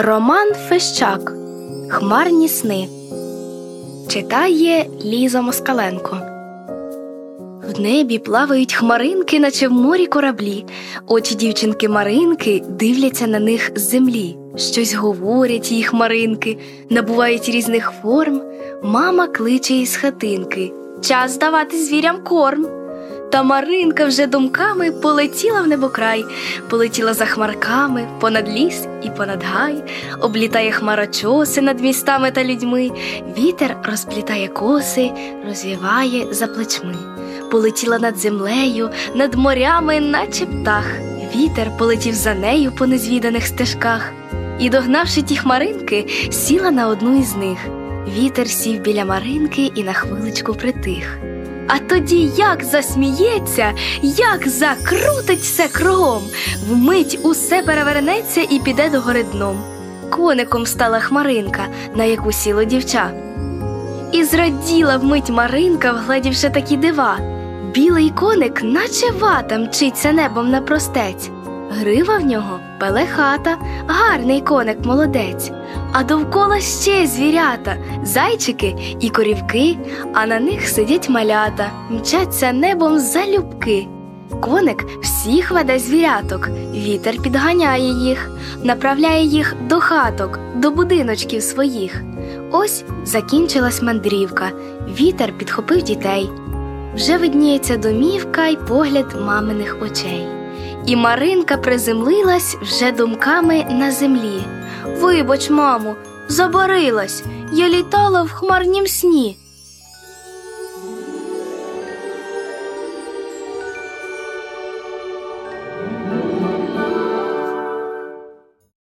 Роман Фещак Хмарні сни читає Ліза Москаленко. В небі плавають хмаринки, наче в морі кораблі. Очі дівчинки Маринки дивляться на них з землі. Щось говорять їй хмаринки, набувають різних форм. Мама кличе із хатинки. Час давати звірям корм. Та Маринка вже думками полетіла в небокрай, полетіла за хмарками, понад ліс і понад гай, облітає хмарочоси над містами та людьми, вітер розплітає коси, розвіває за плечми. Полетіла над землею, над морями, наче птах. Вітер полетів за нею по незвіданих стежках. І, догнавши ті хмаринки, сіла на одну із них. Вітер сів біля Маринки і на хвиличку притих. А тоді як засміється, як закрутиться кругом, вмить усе перевернеться і піде до гори дном. Коником стала хмаринка, на яку сіло дівча. І зраділа вмить Маринка, вгледівши такі дива. Білий коник, наче вата, мчиться небом на простець. Грива в нього пелехата, гарний коник молодець, а довкола ще звірята, зайчики і корівки, а на них сидять малята, мчаться небом залюбки. Коник всіх веде звіряток, вітер підганяє їх, направляє їх до хаток, до будиночків своїх. Ось закінчилась мандрівка, вітер підхопив дітей. Вже видніється домівка й погляд маминих очей. І Маринка приземлилась вже думками на землі. Вибач, мамо, забарилась, я літала в хмарнім сні.